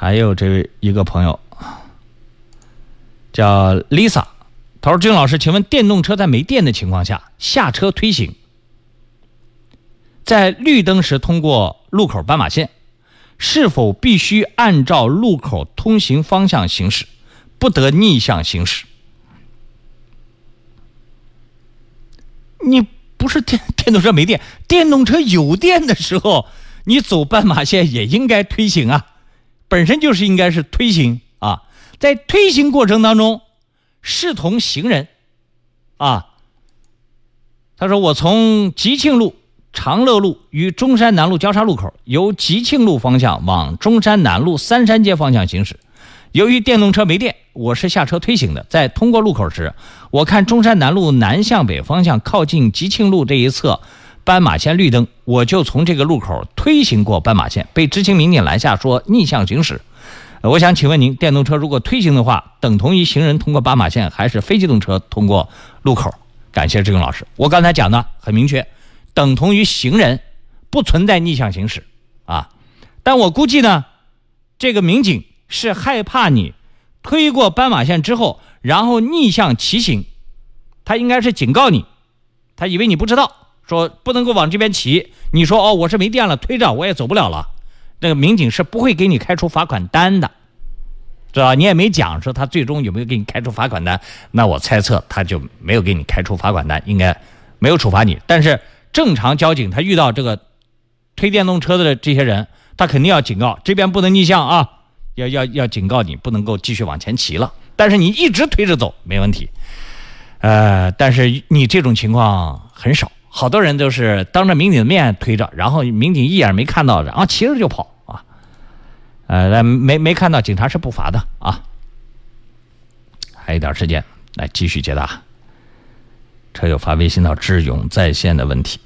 还有这位一个朋友叫 Lisa，他说：“郑老师，请问电动车在没电的情况下下车推行，在绿灯时通过路口斑马线，是否必须按照路口通行方向行驶，不得逆向行驶？”你不是电电动车没电，电动车有电的时候，你走斑马线也应该推行啊，本身就是应该是推行啊，在推行过程当中，视同行人啊。他说：“我从吉庆路、长乐路与中山南路交叉路口，由吉庆路方向往中山南路三山街方向行驶。由于电动车没电，我是下车推行的。在通过路口时，我看中山南路南向北方向靠近吉庆路这一侧斑马线绿灯，我就从这个路口推行过斑马线，被执勤民警拦下说逆向行驶。我想请问您，电动车如果推行的话，等同于行人通过斑马线，还是非机动车通过路口？”感谢志勇老师，我刚才讲的很明确，等同于行人，不存在逆向行驶啊。但我估计呢，这个民警是害怕你推过斑马线之后，然后逆向骑行，他应该是警告你，他以为你不知道，说不能够往这边骑。你说哦，我是没电了，推着我也走不了了。那个民警是不会给你开出罚款单的。知道你也没讲说他最终有没有给你开出罚款单，那我猜测他就没有给你开出罚款单，应该没有处罚你。但是正常交警他遇到这个推电动车的这些人，他肯定要警告这边不能逆向啊，要要要警告你不能够继续往前骑了。但是你一直推着走没问题，呃，但是你这种情况很少，好多人都是当着民警的面推着，然后民警一眼没看到，然后骑着就跑啊。呃，没没看到，警察是不罚的啊。还有一点时间，来继续解答车友发微信到智勇在线的问题。